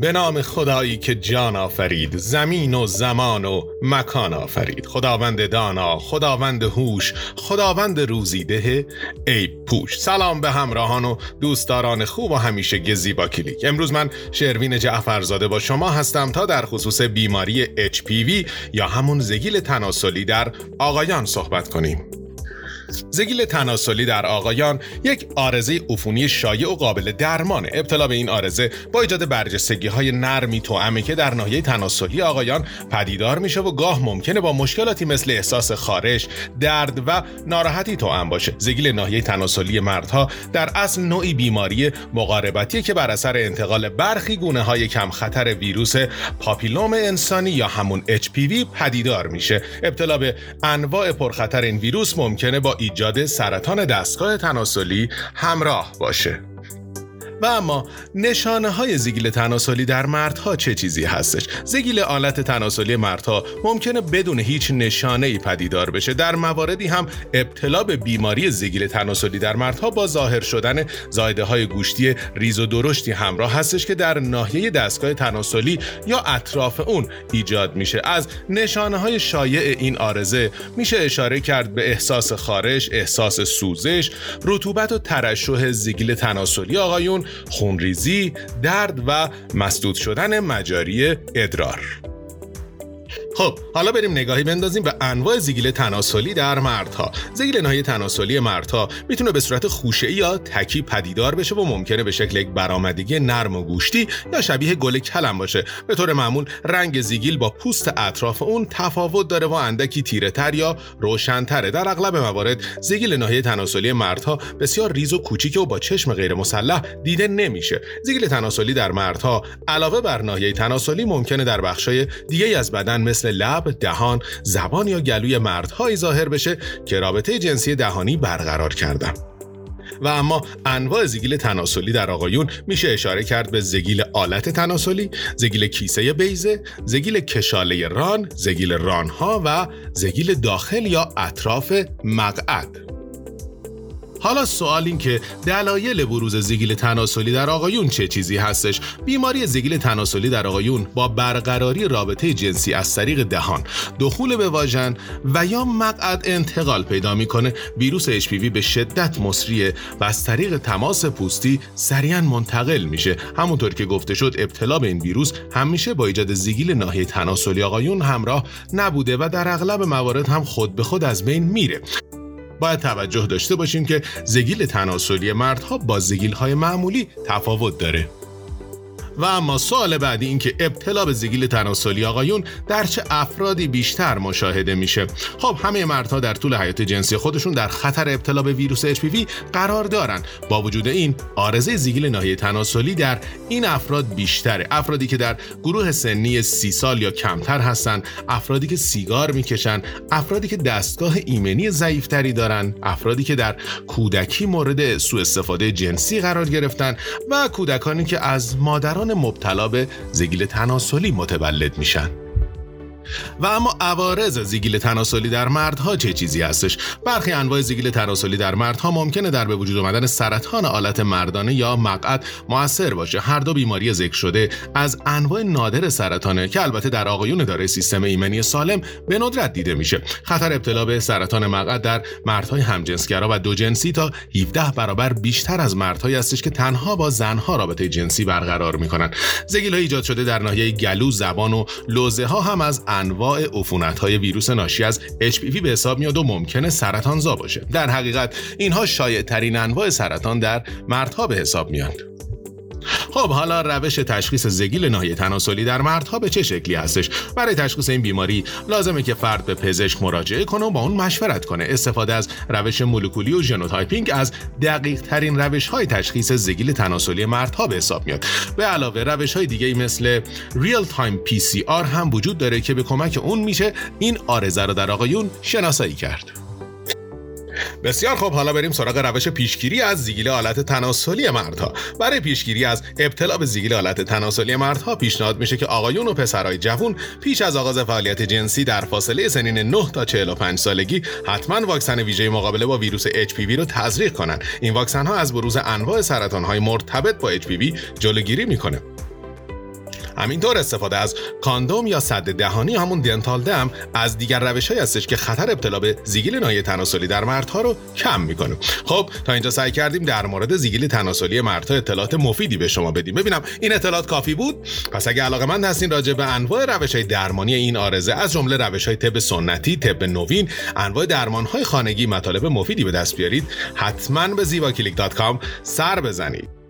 به نام خدایی که جان آفرید زمین و زمان و مکان آفرید. خداوند دانا خداوند هوش خداوند روزیده ای پوش سلام به همراهان و دوستداران خوب و همیشه گزی با کلیک. امروز من شروین جعفرزاده با شما هستم تا در خصوص بیماری HPV یا همون زگیل تناسلی در آقایان صحبت کنیم. زگیل تناسلی در آقایان یک آرزه عفونی شایع و قابل درمانه. ابتلا به این آرزه با ایجاد برجستگی های نرمی توامه که در ناحیه تناسلی آقایان پدیدار میشه و گاه ممکنه با مشکلاتی مثل احساس خارش درد و ناراحتی توام باشه. زگیل ناحیه تناسلی مردها در اصل نوعی بیماری مقاربتی که بر اثر انتقال برخی گونه های کم خطر ویروس پاپیلوم انسانی یا همون HPV پدیدار میشه. ابتلا به انواع پرخطر این ویروس ممکنه با ایجاد سرطان دستگاه تناسلی همراه باشه. و اما نشانه های زگیل تناسلی در مردها چه چیزی هستش؟ زگیل آلت تناسلی مردها ممکنه بدون هیچ نشانه ای پدیدار بشه. در مواردی هم ابتلا به بیماری زگیل تناسلی در مردها با ظاهر شدن زایده های گوشتی ریز و درشتی همراه هستش که در ناحیه دستگاه تناسلی یا اطراف اون ایجاد میشه. از نشانه های شایع این آرزه میشه اشاره کرد به احساس خارش، احساس سوزش، رطوبت و ترشح زگیل تناسلی آقایون خونریزی، درد و مسدود شدن مجاری ادرار. خب حالا بریم نگاهی بندازیم به انواع زگیل تناسلی در مردها. زگیل ناحیه تناسلی مردها می‌تونه به صورت خوشه یا تکی پدیدار بشه و ممکنه به شکل یک برآمدگی نرم و گوشتی یا شبیه گل کلم باشه. به طور معمول رنگ زیگیل با پوست اطراف اون تفاوت داره و اندکی تیره تر یا روشنتره. در اغلب موارد زگیل ناحیه تناسلی مردها بسیار ریز و کوچیکه و با چشم غیر مسلح دیده نمیشه. زگیل تناسلی در مردها علاوه بر ناحیه تناسلی ممکنه در بخشای دیگه از بدن مثل لب، دهان، زبان یا گلوی مردهایی ظاهر بشه که رابطه جنسی دهانی برقرار کردن. و اما انواع زگیل تناسلی در آقایون میشه اشاره کرد به زگیل آلت تناسلی، زگیل کیسه بیزه، زگیل کشاله ران، زگیل رانها و زگیل داخل یا اطراف مقعد. حالا سوال این که دلایل بروز زگیل تناسلی در آقایون چه چیزی هستش؟ بیماری زگیل تناسلی در آقایون با برقراری رابطه جنسی از طریق دهان دخول به واژن و یا مقعد انتقال پیدا می‌کنه. ویروس اچ به شدت مصریه و از طریق تماس پوستی سریعا منتقل میشه. همونطور که گفته شد ابتلا به این ویروس همیشه با ایجاد زگیل ناحیه تناسلی آقایون همراه نبوده و در اغلب موارد هم خود به خود از بین میره. باید توجه داشته باشیم که زگیل تناسلی مردها با زگیل های معمولی تفاوت داره. و اما سوال بعدی این که ابتلا به زگیل تناسلی آقایون در چه افرادی بیشتر مشاهده میشه. خب همه مردها در طول حیات جنسی خودشون در خطر ابتلا به ویروس HPV قرار دارن. با وجود این آرزه زگیل ناحیه تناسلی در این افراد بیشتره. افرادی که در گروه سنی سی سال یا کمتر هستن افرادی که سیگار می‌کشن افرادی که دستگاه ایمنی ضعیفتری دارن افرادی که در کودکی مورد سوء استفاده جنسی قرار گرفتن و کودکانی که از مادران مبتلا به زگیل تناسلی متولد میشن. و اما عوارض زیگیل تناسلی در مردها چه چیزی هستش؟ برخی انواع زیگیل تناسلی در مردها ممکنه در به وجود آمدن سرطان آلت مردانه یا مقعد موثر باشه. هر دو بیماری ذکر شده از انواع نادر سرطانه که البته در آقایون داره سیستم ایمنی سالم به ندرت دیده میشه. خطر ابتلا به سرطان مقعد در مردهای همجنسگرا و دو جنسی تا 17 برابر بیشتر از مردهایی هستش که تنها با زنها رابطه جنسی برقرار می‌کنن. زگیل ایجاد شده در ناحیه گلو زبان و لوزه ها هم از انواع عفونت های ویروس ناشی از HPV به حساب میاد و ممکنه سرطانزا باشه. در حقیقت اینها شایع ترین انواع سرطان در مردها به حساب میاد. خب حالا روش تشخیص زگیل ناحیه تناسلی در مردها به چه شکلی هستش؟ برای تشخیص این بیماری لازمه که فرد به پزشک مراجعه کنه و با اون مشورت کنه. استفاده از روش مولکولی و genotyping از دقیق ترین روش های تشخیص زگیل تناسلی مردها به حساب میاد. به علاوه روش های دیگه مثل real-time PCR هم وجود داره که به کمک اون میشه این عارضه رو در آقایون شناسایی کرد. بسیار خوب حالا بریم سراغ روش پیشگیری از زیگیل آلت تناسلی مردها. برای پیشگیری از ابتلا به زیگیل آلت تناسلی مردها پیشنهاد میشه که آقایون و پسرای جوون پیش از آغاز فعالیت جنسی در فاصله سنین 9 تا 45 سالگی حتما واکسن ویژه مقابله با ویروس HPV رو تزریق کنند این واکسن ها از بروز انواع سرطان های مرتبط با HPV جلوگیری می‌کنه. همینطور استفاده از کاندوم یا صد دهانی همون دنتال دم از دیگر روش های هستش که خطر ابتلا به زیگیل نایه تناسلی در مردها رو کم می‌کنه. خب تا اینجا سعی کردیم در مورد زیگیل تناسلی مردها اطلاعات مفیدی به شما بدیم. ببینم این اطلاعات کافی بود؟ پس اگه علاقه من هستین راجع به انواع روش های درمانی این آرزه از جمله روش های طب سنتی طب نوین انواع درمان های خانگی مطالب مفیدی به دست بیارید. حتما به زیواکلیک.com سر بزنید.